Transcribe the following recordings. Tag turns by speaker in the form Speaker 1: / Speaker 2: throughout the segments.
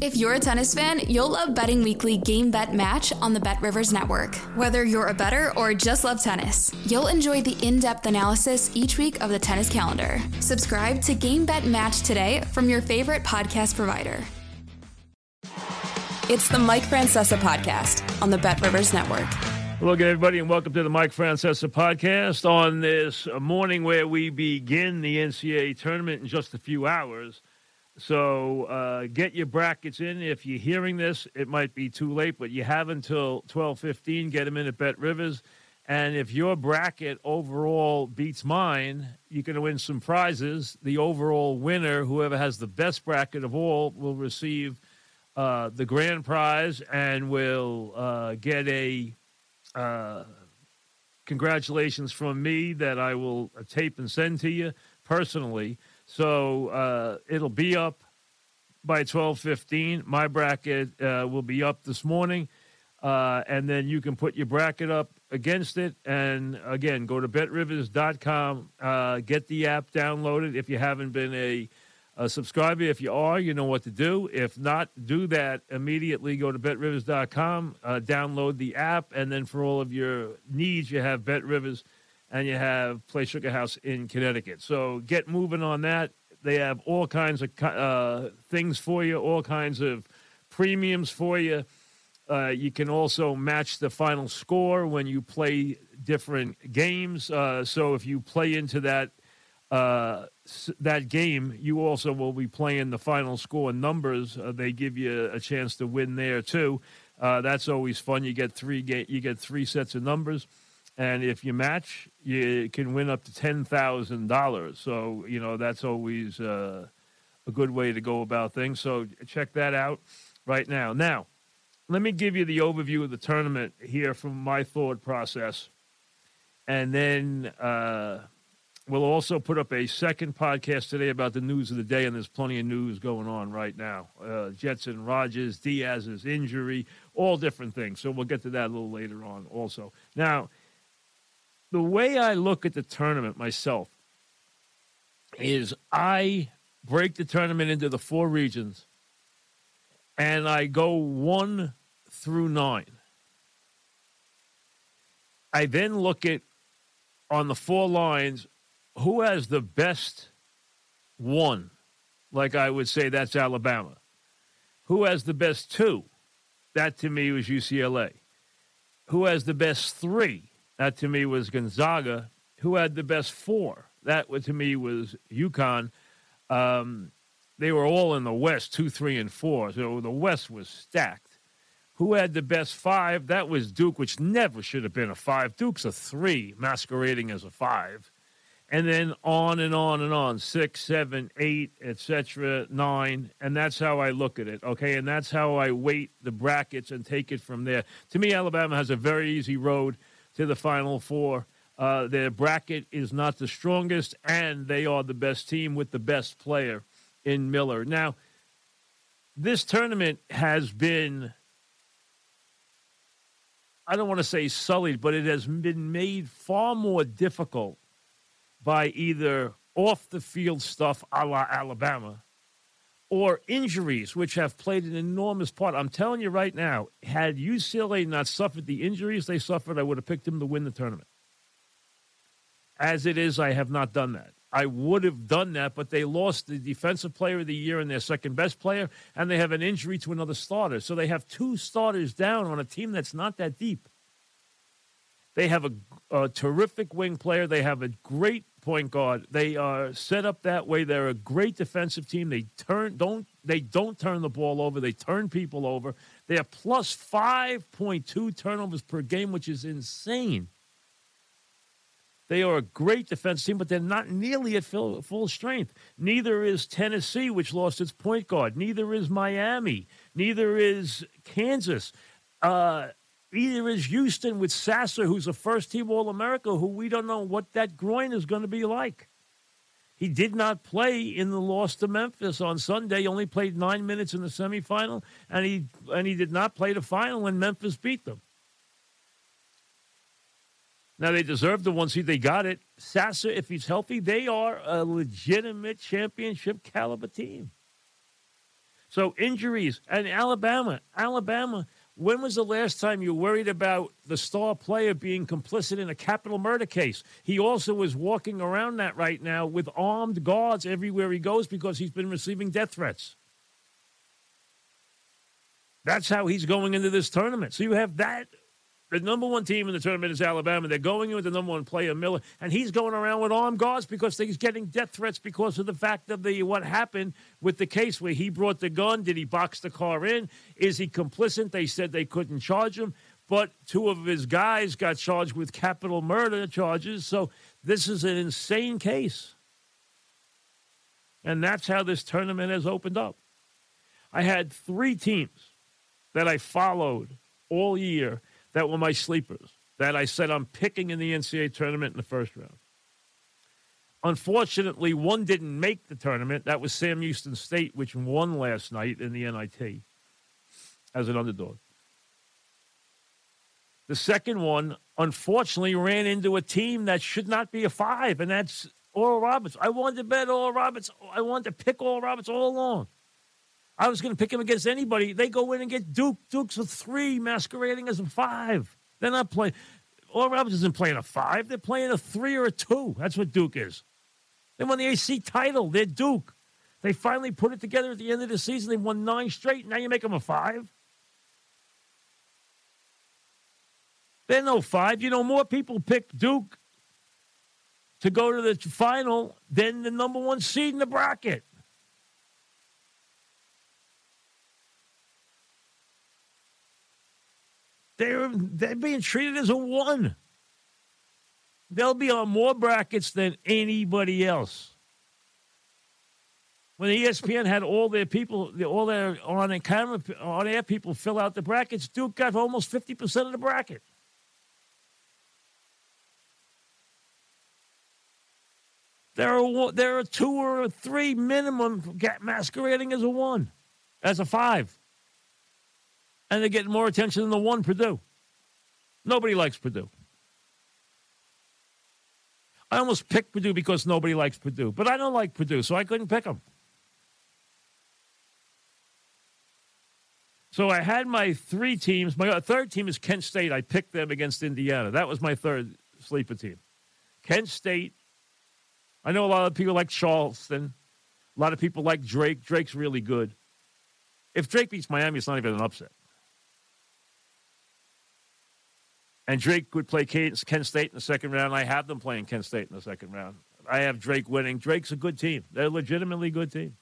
Speaker 1: If you're a tennis fan, you'll love Betting Weekly Game Bet Match on the Bet Rivers Network. Whether you're a better or just love tennis, you'll enjoy the in depth analysis each week of the tennis calendar. Subscribe to Game Bet Match today from your favorite podcast provider. It's the Mike Francesa podcast on the Bet Rivers Network.
Speaker 2: Hello everybody, and welcome to the Mike Francesa podcast on this morning where we begin the NCAA tournament in just a few hours. So uh, get your brackets in. If you're hearing this, it might be too late, but you have until 12:15. Get them in at Bet Rivers. And if your bracket overall beats mine, you're going to win some prizes. The overall winner, whoever has the best bracket of all, will receive uh, the grand prize and will uh, get a uh, congratulations from me that I will tape and send to you personally. So uh, it'll be up by 12:15. My bracket uh, will be up this morning, uh, and then you can put your bracket up against it. And again, go to betrivers.com, uh, get the app downloaded if you haven't been a, a, subscriber. If you are, you know what to do. If not, do that immediately. Go to betrivers.com, uh, download the app, and then for all of your needs, you have BetRivers and you have Play Sugar House in Connecticut. So get moving on that. They have all kinds of uh, things for you, all kinds of premiums for you. Uh, you can also match the final score when you play different games. Uh, so if you play into that uh, that game, you also will be playing the final score numbers. Uh, they give you a chance to win there too. Uh, that's always fun. You get three ga- you get three sets of numbers. And if you match, you can win up to ten thousand dollars. So you know that's always uh, a good way to go about things. So check that out right now. Now, let me give you the overview of the tournament here from my thought process, and then uh, we'll also put up a second podcast today about the news of the day. And there's plenty of news going on right now: uh, Jetson, Rodgers, Diaz's injury, all different things. So we'll get to that a little later on. Also, now the way I look at the tournament myself is I break the tournament into the four regions and I go one through nine. I then look at on the four lines who has the best one. Like I would say, that's Alabama. Who has the best two? That to me was UCLA. Who has the best three? That to me was Gonzaga. Who had the best four? That to me was UConn. Um, they were all in the West, two, three, and four. So the West was stacked. Who had the best five? That was Duke, which never should have been a five. Duke's a three, masquerading as a five. And then on and on and on, six, seven, eight, etc., nine. And that's how I look at it, okay? And that's how I weight the brackets and take it from there. To me, Alabama has a very easy road to the Final Four. Uh, their bracket is not the strongest, and they are the best team with the best player in Miller. Now, this tournament has been, I don't want to say sullied, but it has been made far more difficult by either off the field stuff a la Alabama or injuries, which have played an enormous part. I'm telling you right now, had UCLA not suffered the injuries they suffered, I would have picked them to win the tournament. As it is, I have not done that. I would have done that, but they lost the defensive player of the year and their second best player, and they have an injury to another starter. So they have two starters down on a team that's not that deep. They have a, a terrific wing player. They have a great point guard. They are set up that way. They're a great defensive team. They turn don't they don't turn the ball over. They turn people over. They are plus 5.2 turnovers per game, which is insane. They are a great defense team, but they're not nearly at full, full strength. Neither is Tennessee, which lost its point guard. Neither is Miami. Neither is Kansas. Uh, Either is Houston with Sasser, who's a first team All America, who we don't know what that groin is going to be like. He did not play in the loss to Memphis on Sunday. He only played nine minutes in the semifinal, and he and he did not play the final when Memphis beat them. Now they deserve the one seed. They got it. Sasser, if he's healthy, they are a legitimate championship caliber team. So injuries and Alabama, Alabama. When was the last time you worried about the star player being complicit in a capital murder case? He also is walking around that right now with armed guards everywhere he goes because he's been receiving death threats. That's how he's going into this tournament. So you have that the number one team in the tournament is Alabama. They're going in with the number one player, Miller, and he's going around with armed guards because he's getting death threats because of the fact of the what happened with the case where he brought the gun. Did he box the car in? Is he complicit? They said they couldn't charge him, but two of his guys got charged with capital murder charges. So this is an insane case. And that's how this tournament has opened up. I had three teams that I followed all year that were my sleepers that I said I'm picking in the NCAA tournament in the first round. Unfortunately, one didn't make the tournament. That was Sam Houston State, which won last night in the NIT as an underdog. The second one, unfortunately, ran into a team that should not be a five, and that's Oral Roberts. I wanted to bet Oral Roberts. I wanted to pick Oral Roberts all along. I was going to pick him against anybody. They go in and get Duke. Duke's a three, masquerading as a five. They're not playing. Oral Roberts isn't playing a five. They're playing a three or a two. That's what Duke is. They won the ACC title. They're Duke. They finally put it together at the end of the season. They won nine straight. Now you make them a five. They're no five. You know, more people pick Duke to go to the final than the number one seed in the bracket. They're they're being treated as a one. They'll be on more brackets than anybody else. When ESPN had all their people, all their on camera, on air people fill out the brackets, Duke got almost fifty percent of the bracket. There are there are two or three minimum masquerading as a one, as a five and they're getting more attention than the one Purdue. Nobody likes Purdue. I almost picked Purdue because nobody likes Purdue, but I don't like Purdue, so I couldn't pick them. So I had my three teams. My uh, third team is Kent State. I picked them against Indiana. That was my third sleeper team. Kent State. I know a lot of people like Charleston. A lot of people like Drake. Drake's really good. If Drake beats Miami, it's not even an upset. And Drake would play Kent State in the second round. I have them playing Kent State in the second round. I have Drake winning. Drake's a good team. They're a legitimately good team.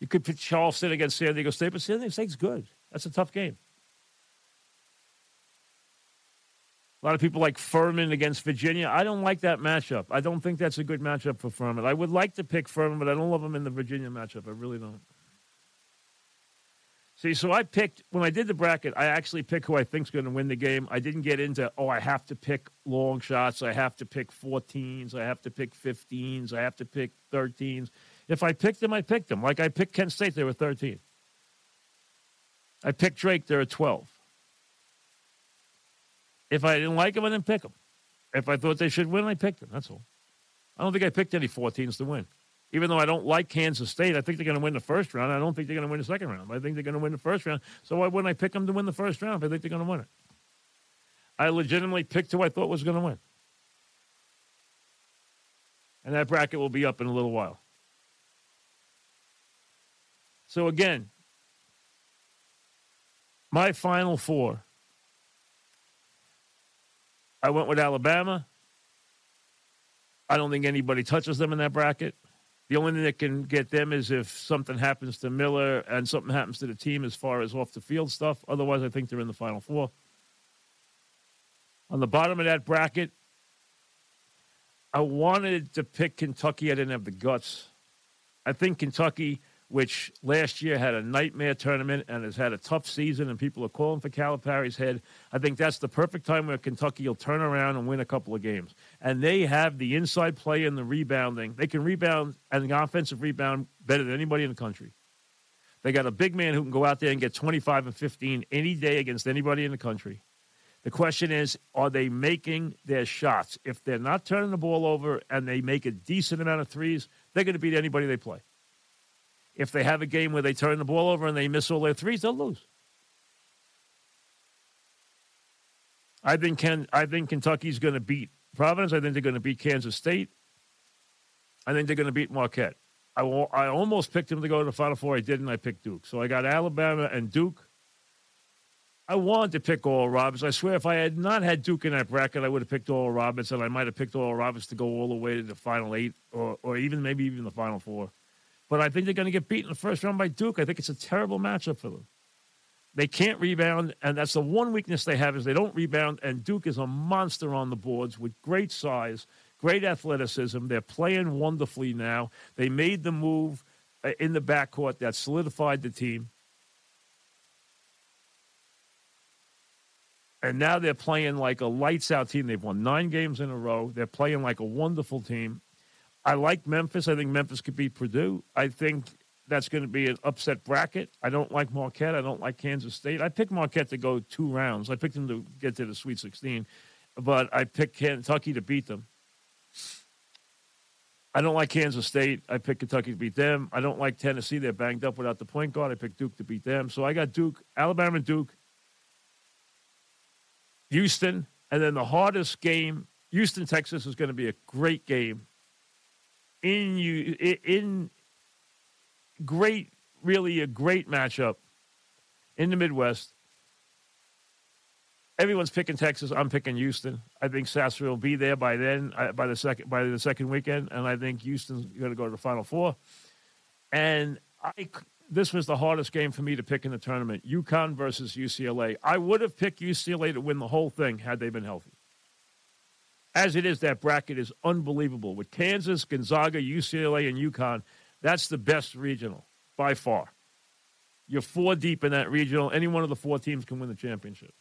Speaker 2: You could put Charleston against San Diego State, but San Diego State's good. That's a tough game. A lot of people like Furman against Virginia. I don't like that matchup. I don't think that's a good matchup for Furman. I would like to pick Furman, but I don't love them in the Virginia matchup. I really don't. See, so I picked when I did the bracket. I actually picked who I think's going to win the game. I didn't get into oh, I have to pick long shots. I have to pick 14s. I have to pick 15s. I have to pick 13s. If I picked them, I picked them. Like I picked Kent State, they were 13. I picked Drake, they're 12. If I didn't like them, I didn't pick them. If I thought they should win, I picked them. That's all. I don't think I picked any 14s to win even though I don't like Kansas State, I think they're going to win the first round. I don't think they're going to win the second round. I think they're going to win the first round. So why wouldn't I pick them to win the first round if I think they're going to win it? I legitimately picked who I thought was going to win. And that bracket will be up in a little while. So again, my final four. I went with Alabama. I don't think anybody touches them in that bracket. The only thing that can get them is if something happens to Miller and something happens to the team as far as off the field stuff. Otherwise, I think they're in the Final Four. On the bottom of that bracket, I wanted to pick Kentucky. I didn't have the guts. I think Kentucky which last year had a nightmare tournament and has had a tough season, and people are calling for Calipari's head. I think that's the perfect time where Kentucky will turn around and win a couple of games. And they have the inside play and the rebounding. They can rebound and the offensive rebound better than anybody in the country. They got a big man who can go out there and get 25 and 15 any day against anybody in the country. The question is, are they making their shots? If they're not turning the ball over and they make a decent amount of threes, they're going to beat anybody they play. If they have a game where they turn the ball over and they miss all their threes, they'll lose. I think Ken, I think Kentucky's going to beat Providence. I think they're going to beat Kansas State. I think they're going to beat Marquette. I, I almost picked them to go to the Final Four. I didn't. I picked Duke. So I got Alabama and Duke. I wanted to pick Oral Roberts. I swear, if I had not had Duke in that bracket, I would have picked Oral Roberts, and I might have picked Oral Roberts to go all the way to the Final Eight, or, or even maybe even the Final Four. But I think they're going to get beat in the first round by Duke. I think it's a terrible matchup for them. They can't rebound, and that's the one weakness they have is they don't rebound. And Duke is a monster on the boards with great size, great athleticism. They're playing wonderfully now. They made the move uh, in the backcourt that solidified the team. And now they're playing like a lights out team. They've won nine games in a row. They're playing like a wonderful team. I like Memphis. I think Memphis could beat Purdue. I think that's going to be an upset bracket. I don't like Marquette. I don't like Kansas State. I picked Marquette to go two rounds. I picked them to get to the Sweet 16, but I picked Kentucky to beat them. I don't like Kansas State. I picked Kentucky to beat them. I don't like Tennessee. They're banged up without the point guard. I picked Duke to beat them. So I got Duke, Alabama, Duke, Houston, and then the hardest game, Houston, Texas, is going to be a great game in you in great, really a great matchup in the Midwest. Everyone's picking Texas. I'm picking Houston. I think Sasser will be there by then, uh, by the second by the second weekend, and I think Houston's going to go to the Final Four. And I, this was the hardest game for me to pick in the tournament: UConn versus UCLA. I would have picked UCLA to win the whole thing had they been healthy. As it is, that bracket is unbelievable with Kansas, Gonzaga, UCLA, and UConn. That's the best regional by far. You're four deep in that regional. Any one of the four teams can win the championship.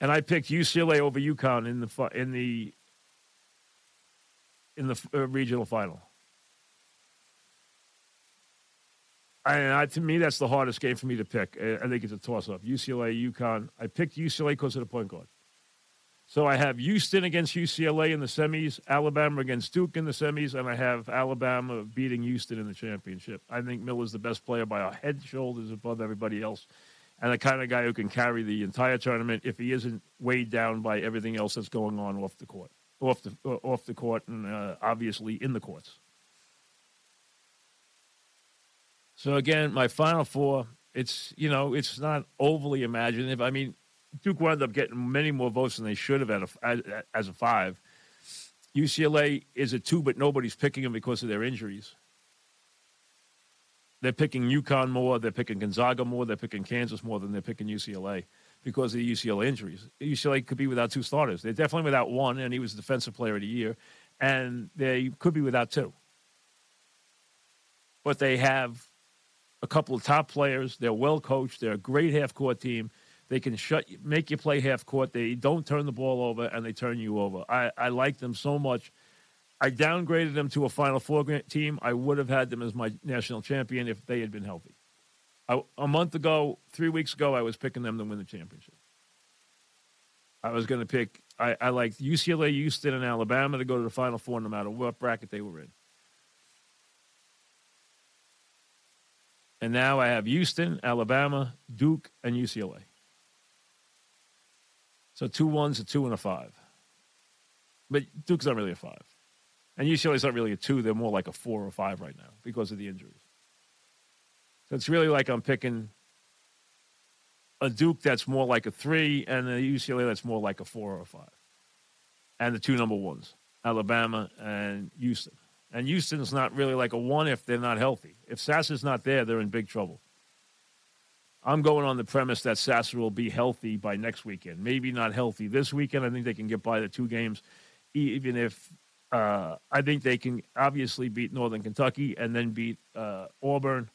Speaker 2: And I picked UCLA over UConn in the in the in the uh, regional final. And I, to me, that's the hardest game for me to pick. I think it's a toss-up. UCLA, UConn. I picked UCLA because of the point guard. So I have Houston against UCLA in the semis, Alabama against Duke in the semis, and I have Alabama beating Houston in the championship. I think Miller's the best player by a head shoulders above everybody else, and the kind of guy who can carry the entire tournament if he isn't weighed down by everything else that's going on off the court, off the uh, off the court, and uh, obviously in the courts. So again, my final four. It's you know it's not overly imaginative. I mean, Duke wound up getting many more votes than they should have a, as, as a five. UCLA is a two, but nobody's picking them because of their injuries. They're picking UConn more, they're picking Gonzaga more, they're picking Kansas more than they're picking UCLA because of the UCLA injuries. UCLA could be without two starters. They're definitely without one, and he was Defensive Player of the Year, and they could be without two. But they have a couple of top players. They're well coached. They're a great half court team. They can shut, make you play half court. They don't turn the ball over, and they turn you over. I, I like them so much. I downgraded them to a Final Four team. I would have had them as my national champion if they had been healthy. I, a month ago, three weeks ago, I was picking them to win the championship. I was going to pick. I, I liked UCLA, Houston, and Alabama to go to the Final Four, no matter what bracket they were in. And now I have Houston, Alabama, Duke, and UCLA. So two ones, a two, and a five. But Duke's not really a five. And UCLA's not really a two. They're more like a four or five right now because of the injuries. So it's really like I'm picking a Duke that's more like a three and a UCLA that's more like a four or a five. And the two number ones, Alabama and Houston. And Houston's not really like a one if they're not healthy. If Sasser's not there, they're in big trouble. I'm going on the premise that Sasser will be healthy by next weekend. Maybe not healthy this weekend. I think they can get by the two games, even if Uh, I think they can obviously beat Northern Kentucky and then beat uh, Auburn.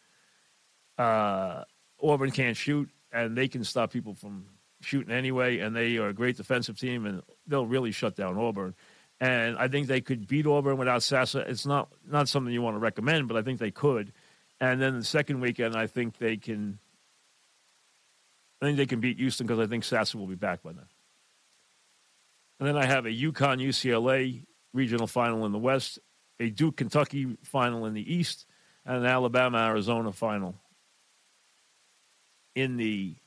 Speaker 2: Uh, Auburn can't shoot, and they can stop people from shooting anyway. And they are a great defensive team, and they'll really shut down Auburn. And I think they could beat Auburn without Sasser. It's not not something you want to recommend, but I think they could. And then the second weekend, I think they can. I think they can beat Houston because I think Sasser will be back by then. And then I have a UConn UCLA regional final in the West, a Duke Kentucky final in the East, and an Alabama Arizona final in the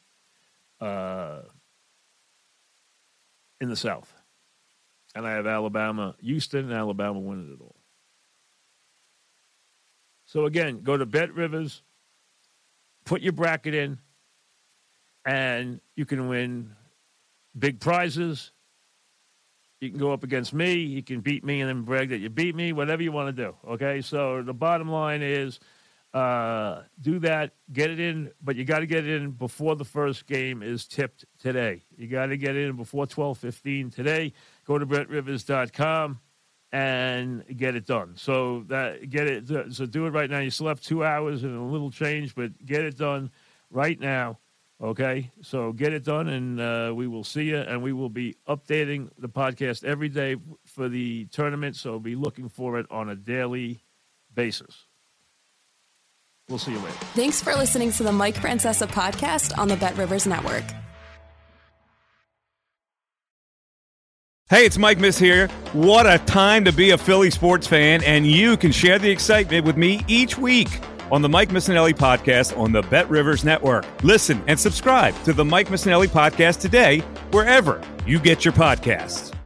Speaker 2: uh, in the South. And I have Alabama, Houston, and Alabama winning it all. So again, go to Bet Rivers, put your bracket in, and you can win big prizes. You can go up against me. You can beat me and then brag that you beat me, whatever you want to do. Okay. So the bottom line is uh, do that, get it in, but you got to get it in before the first game is tipped today. You got to get in before 12:15 today. Go to BetRivers.com and get it done. So that get it. So do it right now. You still have two hours and a little change, but get it done right now. Okay, so get it done, and uh, we will see you. And we will be updating the podcast every day for the tournament. So be looking for it on a daily basis. We'll see you later.
Speaker 1: Thanks for listening to the Mike Francesa podcast on the Bet Rivers Network.
Speaker 3: Hey, it's Mike Miss here. What a time to be a Philly sports fan, and you can share the excitement with me each week on the Mike Missanelli podcast on the Bet Rivers Network. Listen and subscribe to the Mike Missanelli podcast today, wherever you get your podcasts.